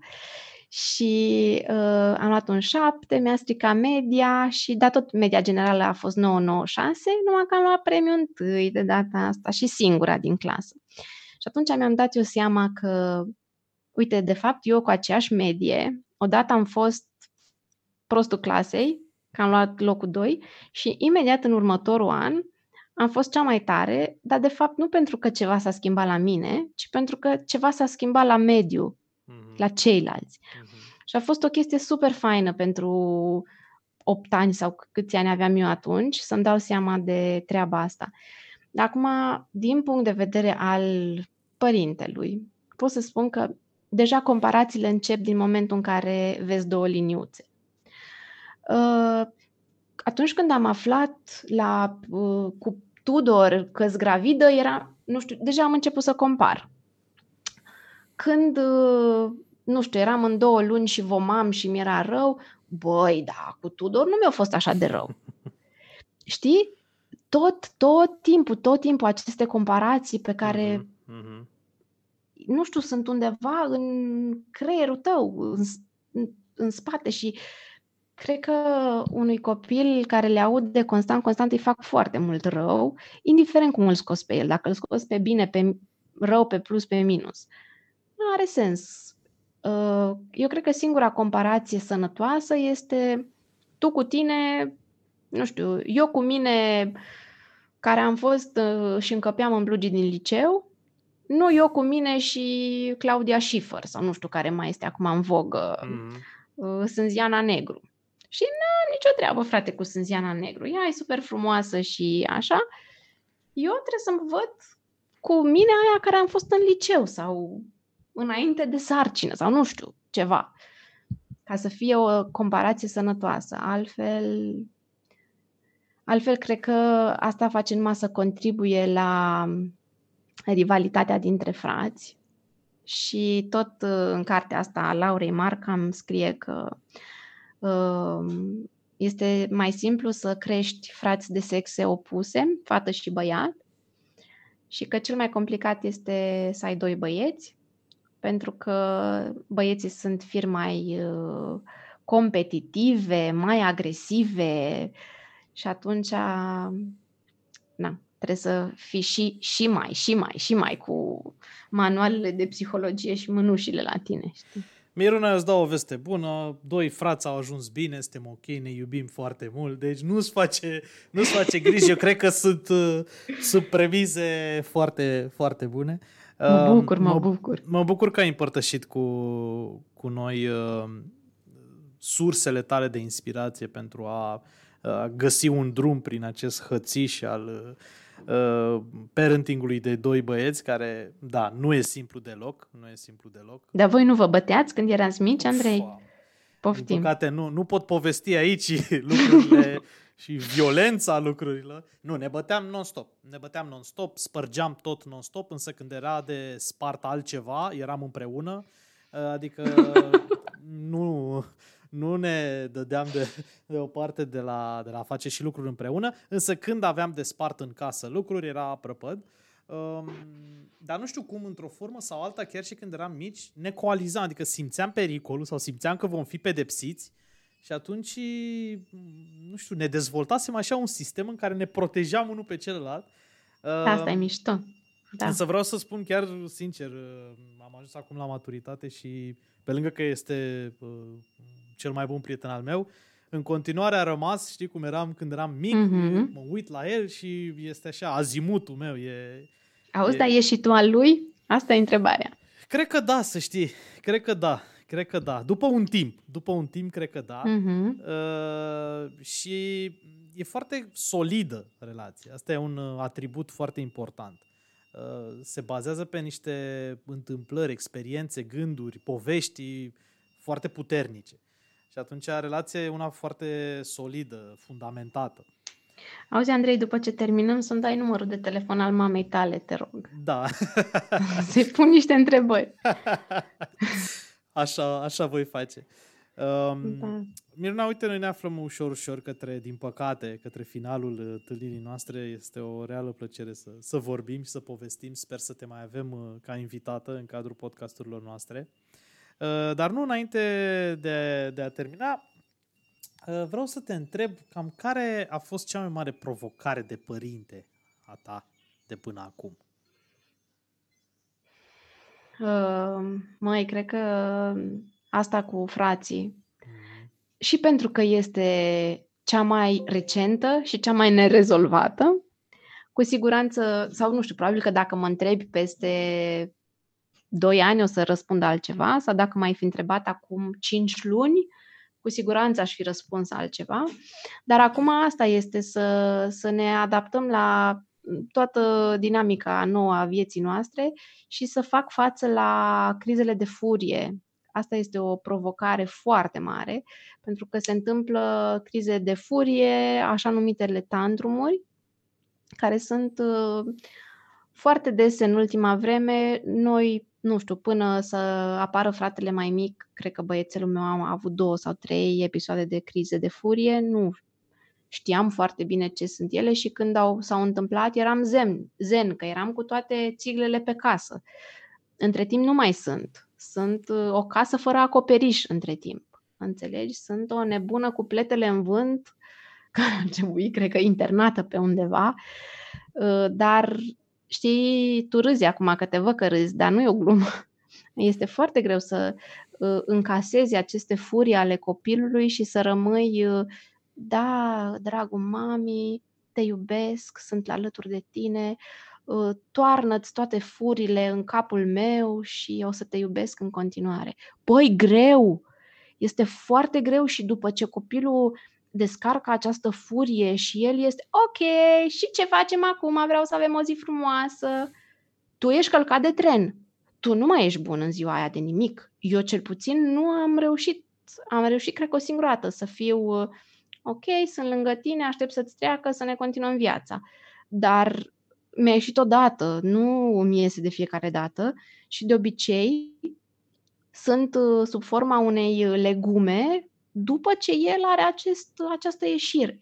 și uh, am luat un 7, mi-a stricat media și da, tot media generală a fost 996, numai că am luat premiul întâi de data asta și singura din clasă. Și atunci mi-am dat eu seama că, uite, de fapt, eu cu aceeași medie, odată am fost prostul clasei, că am luat locul 2 și imediat în următorul an am fost cea mai tare, dar de fapt nu pentru că ceva s-a schimbat la mine, ci pentru că ceva s-a schimbat la mediu, mm-hmm. la ceilalți. Mm-hmm. Și a fost o chestie super faină pentru 8 ani sau câți ani aveam eu atunci să-mi dau seama de treaba asta. Acum, din punct de vedere al părintelui, pot să spun că deja comparațiile încep din momentul în care vezi două liniuțe. Uh, atunci când am aflat la, uh, cu Tudor că-s gravidă, era, nu știu, deja am început să compar. Când, uh, nu știu, eram în două luni și vomam și mi-era rău, băi, da, cu Tudor nu mi-a fost așa de rău. Știi? Tot, tot timpul, tot timpul aceste comparații pe care, mm-hmm. nu știu, sunt undeva în creierul tău, în, în, în spate și cred că unui copil care le aude constant, constant îi fac foarte mult rău, indiferent cum îl scos pe el, dacă îl scos pe bine, pe rău, pe plus, pe minus. Uh, nu are sens. Uh, eu cred că singura comparație sănătoasă este tu cu tine, nu știu, eu cu mine care am fost uh, și încăpeam în blugii din liceu, nu eu cu mine și Claudia Schiffer sau nu știu care mai este acum în vogă, mm-hmm. Sânziana Negru. Și nu, nicio treabă, frate, cu Sânziana Negru. Ea e super frumoasă și așa. Eu trebuie să-mi văd cu mine aia care am fost în liceu sau înainte de sarcină sau nu știu, ceva. Ca să fie o comparație sănătoasă. Altfel, altfel cred că asta face numai să contribuie la rivalitatea dintre frați. Și tot uh, în cartea asta a Laurei Marcam scrie că uh, este mai simplu să crești frați de sexe opuse, fată și băiat, și că cel mai complicat este să ai doi băieți pentru că băieții sunt fir mai uh, competitive, mai agresive și atunci na, trebuie să fii și, și mai, și mai, și mai cu manualele de psihologie și mânușile la tine, știi? Miruna, eu îți dau o veste bună, doi frați au ajuns bine, suntem ok, ne iubim foarte mult, deci nu-ți face, nu-ți face griji, eu cred că sunt, uh, sunt premize foarte, foarte bune. Mă bucur, mă, mă bucur. Mă bucur că ai împărtășit cu, cu noi uh, sursele tale de inspirație pentru a uh, găsi un drum prin acest hățiș al uh, parentingului de doi băieți, care, da, nu e simplu deloc, nu e simplu deloc. Dar voi nu vă băteați când erați mici, Andrei? Uf, Poftim. Din păcate, nu, nu pot povesti aici lucrurile și violența lucrurilor. Nu, ne băteam non-stop. Ne băteam non-stop, spărgeam tot non-stop, însă când era de spart altceva, eram împreună. Adică nu, nu ne dădeam de, de o parte de la, de la a face și lucruri împreună, însă când aveam de spart în casă lucruri, era prăpăd. Um, dar nu știu cum, într-o formă sau alta, chiar și când eram mici, ne coalizam, adică simțeam pericolul sau simțeam că vom fi pedepsiți și atunci, nu știu, ne dezvoltasem așa un sistem în care ne protejam unul pe celălalt. Asta e mișto. Da. Însă vreau să spun chiar sincer, am ajuns acum la maturitate și pe lângă că este uh, cel mai bun prieten al meu, în continuare a rămas, știi cum eram când eram mic, mm-hmm. mă uit la el și este așa, azimutul meu. E, Auzi, e... dar ești și tu al lui? Asta e întrebarea. Cred că da, să știi. Cred că da. Cred că da. După un timp. După un timp, cred că da. Mm-hmm. Uh, și e foarte solidă relația. Asta e un uh, atribut foarte important. Uh, se bazează pe niște întâmplări, experiențe, gânduri, povești foarte puternice. Și atunci relația e una foarte solidă, fundamentată. Auzi, Andrei, după ce terminăm, să-mi dai numărul de telefon al mamei tale, te rog. Da. Să-i pun niște întrebări. Așa, așa voi face. Um, da. Mirna, uite, noi ne aflăm ușor, ușor către, din păcate, către finalul uh, întâlnirii noastre. Este o reală plăcere să, să vorbim și să povestim. Sper să te mai avem uh, ca invitată în cadrul podcasturilor noastre. Uh, dar nu înainte de, de a termina, vreau să te întreb cam care a fost cea mai mare provocare de părinte a ta de până acum? Uh, mai cred că asta cu frații. Mm. Și pentru că este cea mai recentă și cea mai nerezolvată, cu siguranță, sau nu știu, probabil că dacă mă întrebi peste 2 ani o să răspund altceva, sau dacă m-ai fi întrebat acum 5 luni, cu siguranță aș fi răspuns altceva. Dar acum asta este să, să ne adaptăm la toată dinamica nouă a vieții noastre și să fac față la crizele de furie. Asta este o provocare foarte mare, pentru că se întâmplă crize de furie, așa numitele tandrumuri, care sunt uh, foarte dese în ultima vreme. Noi, nu știu, până să apară fratele mai mic, cred că băiețelul meu a avut două sau trei episoade de crize de furie. Nu știam foarte bine ce sunt ele și când au, s-au întâmplat eram zen, zen, că eram cu toate țiglele pe casă. Între timp nu mai sunt. Sunt uh, o casă fără acoperiș între timp. Înțelegi? Sunt o nebună cu pletele în vânt, care ar trebui, cred că, internată pe undeva. Uh, dar, știi, tu râzi acum că te văd că râzi, dar nu e o glumă. Este foarte greu să uh, încasezi aceste furii ale copilului și să rămâi da, dragul mami, te iubesc, sunt alături de tine, ă, toarnă-ți toate furile în capul meu și o să te iubesc în continuare. Păi, greu! Este foarte greu și după ce copilul descarcă această furie și el este ok, și ce facem acum? Vreau să avem o zi frumoasă. Tu ești călcat de tren. Tu nu mai ești bun în ziua aia de nimic. Eu cel puțin nu am reușit, am reușit cred că o singură dată să fiu uh, ok, sunt lângă tine, aștept să-ți treacă, să ne continuăm viața. Dar mi-a ieșit odată, nu mi iese de fiecare dată și de obicei sunt uh, sub forma unei legume după ce el are acest, această ieșire.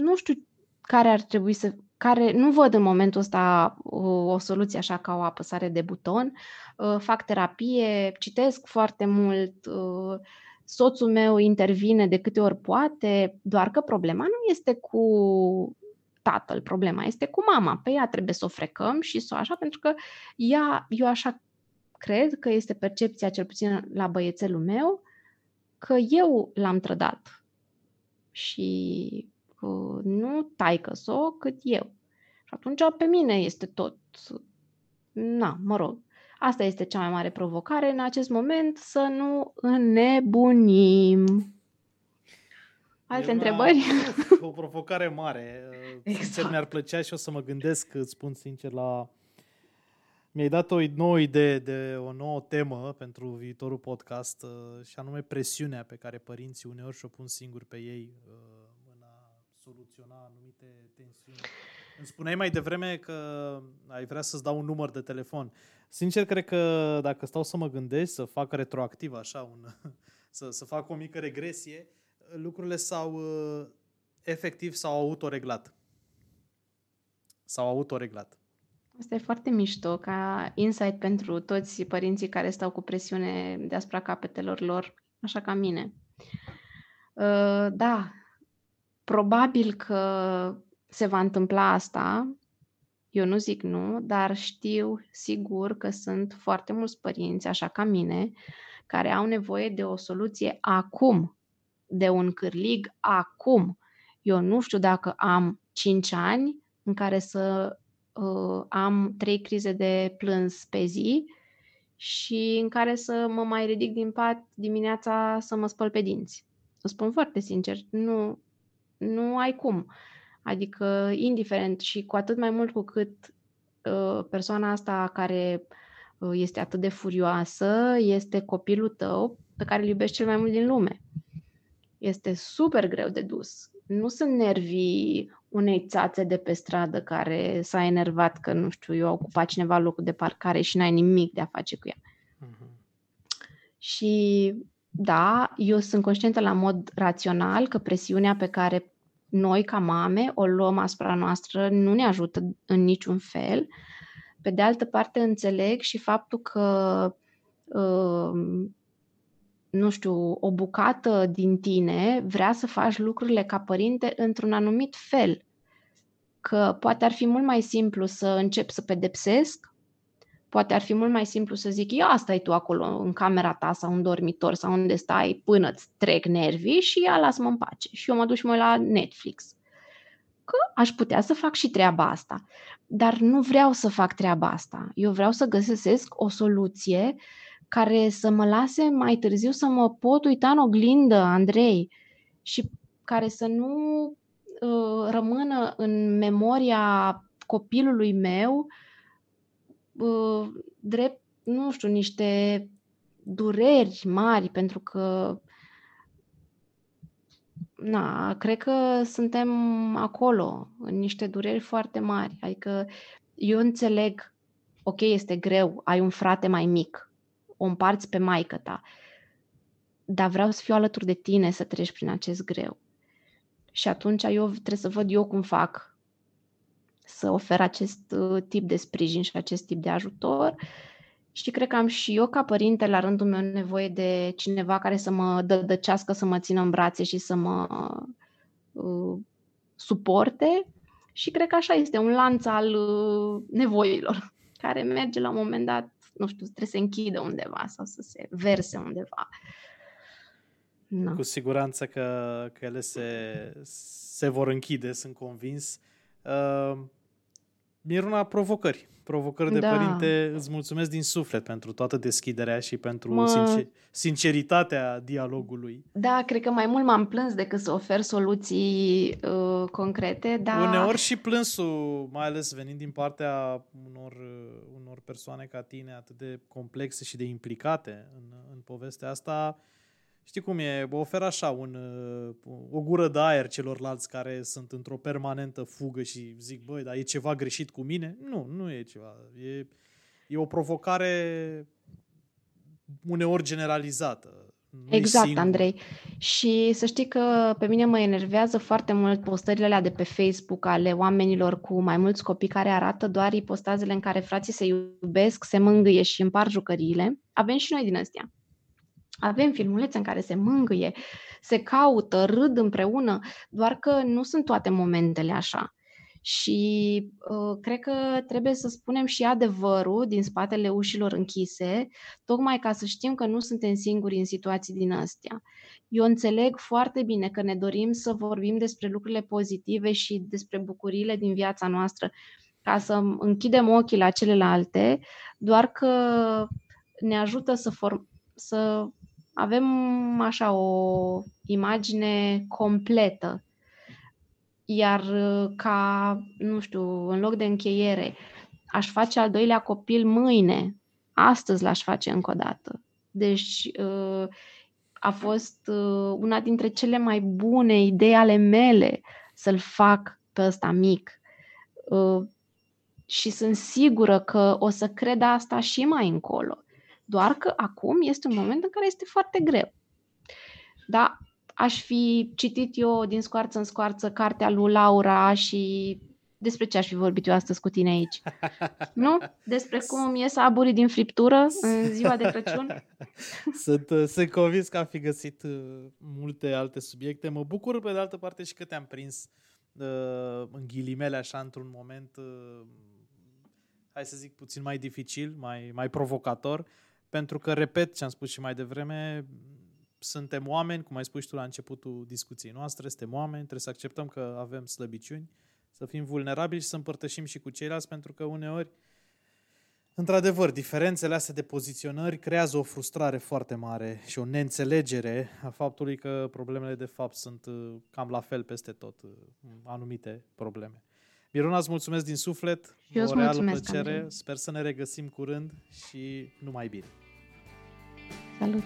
Nu știu care ar trebui să. care nu văd în momentul ăsta o, o soluție așa ca o apăsare de buton. Uh, fac terapie, citesc foarte mult, uh, soțul meu intervine de câte ori poate, doar că problema nu este cu tatăl, problema este cu mama. Pe ea trebuie să o frecăm și să o așa, pentru că ea, eu așa cred că este percepția, cel puțin la băiețelul meu, că eu l-am trădat. Și uh, nu taică so cât eu. Și atunci pe mine este tot. Na, mă rog, Asta este cea mai mare provocare în acest moment, să nu înnebunim. Alte întrebări? O provocare mare. Exact. Sincer, mi-ar plăcea și o să mă gândesc, îți spun sincer, la... Mi-ai dat o nouă idee de o nouă temă pentru viitorul podcast uh, și anume presiunea pe care părinții uneori și-o pun singuri pe ei uh, în a soluționa anumite tensiuni. Îmi spuneai mai devreme că ai vrea să-ți dau un număr de telefon. Sincer, cred că dacă stau să mă gândesc, să fac retroactiv așa un, să, să fac o mică regresie, lucrurile s-au uh, efectiv s-au autoreglat. S-au autoreglat. Asta e foarte mișto ca insight pentru toți părinții care stau cu presiune deasupra capetelor lor, așa ca mine. Uh, da, probabil că se va întâmpla asta, eu nu zic nu, dar știu sigur că sunt foarte mulți părinți, așa ca mine, care au nevoie de o soluție acum, de un cârlig acum. Eu nu știu dacă am 5 ani în care să uh, am trei crize de plâns pe zi și în care să mă mai ridic din pat dimineața să mă spăl pe dinți. Îți spun foarte sincer, nu, nu ai cum. Adică, indiferent și cu atât mai mult cu cât uh, persoana asta care uh, este atât de furioasă este copilul tău pe care îl iubești cel mai mult din lume. Este super greu de dus. Nu sunt nervii unei țațe de pe stradă care s-a enervat că, nu știu, eu a ocupat cineva locul de parcare și n-ai nimic de a face cu ea. Uh-huh. Și da, eu sunt conștientă la mod rațional că presiunea pe care noi, ca mame, o luăm asupra noastră nu ne ajută în niciun fel. Pe de altă parte, înțeleg și faptul că uh, nu știu, o bucată din tine vrea să faci lucrurile ca părinte într-un anumit fel. Că poate ar fi mult mai simplu să încep să pedepsesc, poate ar fi mult mai simplu să zic, ia stai tu acolo în camera ta sau în dormitor sau unde stai până îți trec nervii și ia lasă-mă în pace. Și eu mă duc și mă la Netflix. Că aș putea să fac și treaba asta, dar nu vreau să fac treaba asta. Eu vreau să găsesc o soluție uh, care să mă lase mai târziu să mă pot uita în oglindă, Andrei, și care să nu uh, rămână în memoria copilului meu uh, drept, nu știu, niște dureri mari, pentru că na, cred că suntem acolo, în niște dureri foarte mari. Adică eu înțeleg, ok, este greu, ai un frate mai mic, o împarți pe maică ta. Dar vreau să fiu alături de tine să treci prin acest greu. Și atunci eu trebuie să văd eu cum fac să ofer acest uh, tip de sprijin și acest tip de ajutor. Și cred că am și eu, ca părinte, la rândul meu, nevoie de cineva care să mă dădăcească, să mă țină în brațe și să mă uh, suporte. Și cred că așa este un lanț al uh, nevoilor, care merge la un moment dat nu știu, trebuie să se închidă undeva sau să se verse undeva. No. Cu siguranță că, că ele se, se vor închide, sunt convins. Uh, Miruna, provocări. Provocări de da. părinte. Îți mulțumesc din suflet pentru toată deschiderea și pentru mă... sincer, sinceritatea dialogului. Da, cred că mai mult m-am plâns decât să ofer soluții uh, concrete. Dar... Uneori și plânsul, mai ales venind din partea unor, uh, unor persoane ca tine atât de complexe și de implicate în, în povestea asta, uh, știi cum e, oferă așa un, uh, o gură de aer celorlalți care sunt într-o permanentă fugă și zic, băi, dar e ceva greșit cu mine? Nu, nu e ceva. E, e o provocare uneori generalizată. Nu exact, singur. Andrei. Și să știi că pe mine mă enervează foarte mult postările alea de pe Facebook ale oamenilor cu mai mulți copii care arată doar ipostazele în care frații se iubesc, se mângâie și împar jucăriile. Avem și noi din astea. Avem filmulețe în care se mângâie, se caută, râd împreună, doar că nu sunt toate momentele așa. Și uh, cred că trebuie să spunem și adevărul din spatele ușilor închise, tocmai ca să știm că nu suntem singuri în situații din astea. Eu înțeleg foarte bine că ne dorim să vorbim despre lucrurile pozitive și despre bucuriile din viața noastră, ca să închidem ochii la celelalte, doar că ne ajută să, form- să avem așa o imagine completă. Iar uh, ca, nu știu, în loc de încheiere, aș face al doilea copil mâine, astăzi l-aș face încă o dată. Deci uh, a fost uh, una dintre cele mai bune idei ale mele să-l fac pe ăsta mic. Și sunt sigură că o să cred asta și mai încolo. Doar că acum este un moment în care este foarte greu. Da, aș fi citit eu din scoarță în scoarță cartea lui Laura și despre ce aș fi vorbit eu astăzi cu tine aici? Nu? Despre cum ies aburii din friptură în ziua de Crăciun? sunt, uh, sunt convins că am fi găsit uh, multe alte subiecte. Mă bucur pe de altă parte și că te-am prins uh, în ghilimele așa într-un moment hai să zic puțin mai dificil, mai, mai provocator, pentru că, repet ce am spus și mai devreme, suntem oameni, cum ai spus tu la începutul discuției noastre, suntem oameni, trebuie să acceptăm că avem slăbiciuni, să fim vulnerabili și să împărtășim și cu ceilalți, pentru că uneori, într-adevăr, diferențele astea de poziționări creează o frustrare foarte mare și o neînțelegere a faptului că problemele de fapt sunt uh, cam la fel peste tot, uh, anumite probleme. Miruna, îți mulțumesc din suflet, Eu o reală plăcere, Andrei. sper să ne regăsim curând și numai bine. Salud.